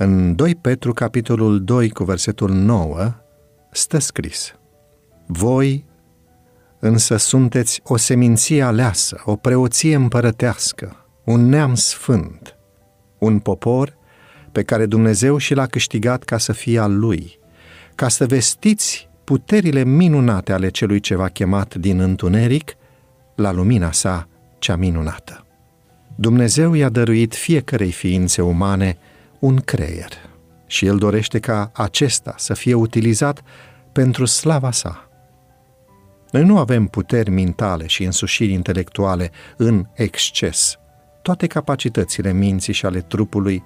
În 2 Petru, capitolul 2, cu versetul 9, stă scris Voi însă sunteți o seminție aleasă, o preoție împărătească, un neam sfânt, un popor pe care Dumnezeu și l-a câștigat ca să fie al lui, ca să vestiți puterile minunate ale celui ce v-a chemat din întuneric la lumina sa cea minunată. Dumnezeu i-a dăruit fiecarei ființe umane un creier și el dorește ca acesta să fie utilizat pentru slava sa. Noi nu avem puteri mentale și însușiri intelectuale în exces. Toate capacitățile minții și ale trupului,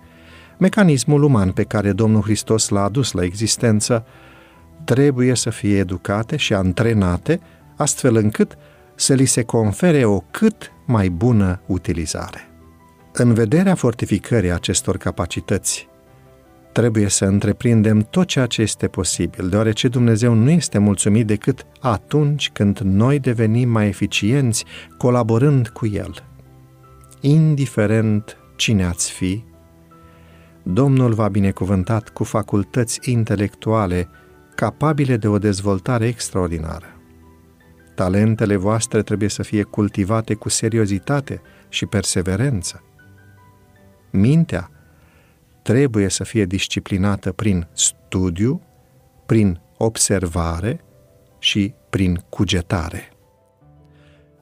mecanismul uman pe care Domnul Hristos l-a adus la existență, trebuie să fie educate și antrenate astfel încât să li se confere o cât mai bună utilizare. În vederea fortificării acestor capacități, trebuie să întreprindem tot ceea ce este posibil, deoarece Dumnezeu nu este mulțumit decât atunci când noi devenim mai eficienți colaborând cu El. Indiferent cine ați fi, Domnul v-a binecuvântat cu facultăți intelectuale capabile de o dezvoltare extraordinară. Talentele voastre trebuie să fie cultivate cu seriozitate și perseverență. Mintea trebuie să fie disciplinată prin studiu, prin observare și prin cugetare.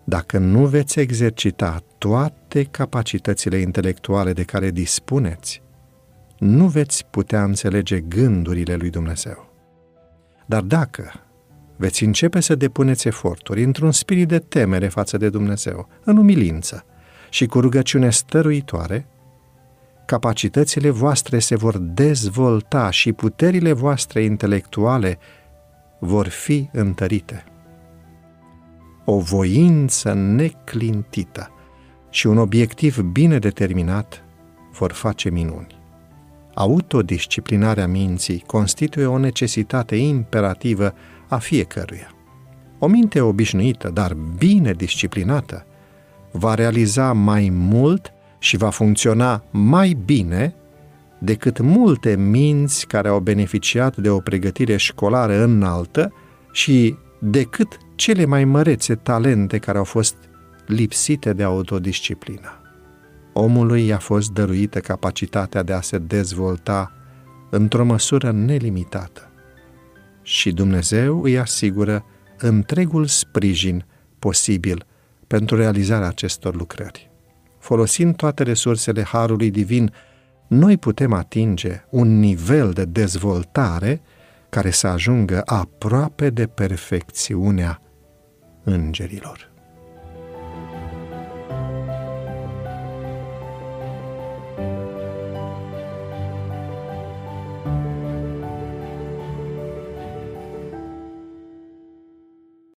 Dacă nu veți exercita toate capacitățile intelectuale de care dispuneți, nu veți putea înțelege gândurile lui Dumnezeu. Dar dacă veți începe să depuneți eforturi într-un spirit de temere față de Dumnezeu, în umilință și cu rugăciune stăruitoare, capacitățile voastre se vor dezvolta și puterile voastre intelectuale vor fi întărite. O voință neclintită și un obiectiv bine determinat vor face minuni. Autodisciplinarea minții constituie o necesitate imperativă a fiecăruia. O minte obișnuită, dar bine disciplinată, va realiza mai mult și va funcționa mai bine decât multe minți care au beneficiat de o pregătire școlară înaltă și decât cele mai mărețe talente care au fost lipsite de autodisciplină. Omului i-a fost dăruită capacitatea de a se dezvolta într-o măsură nelimitată și Dumnezeu îi asigură întregul sprijin posibil pentru realizarea acestor lucrări. Folosind toate resursele Harului Divin, noi putem atinge un nivel de dezvoltare care să ajungă aproape de perfecțiunea îngerilor.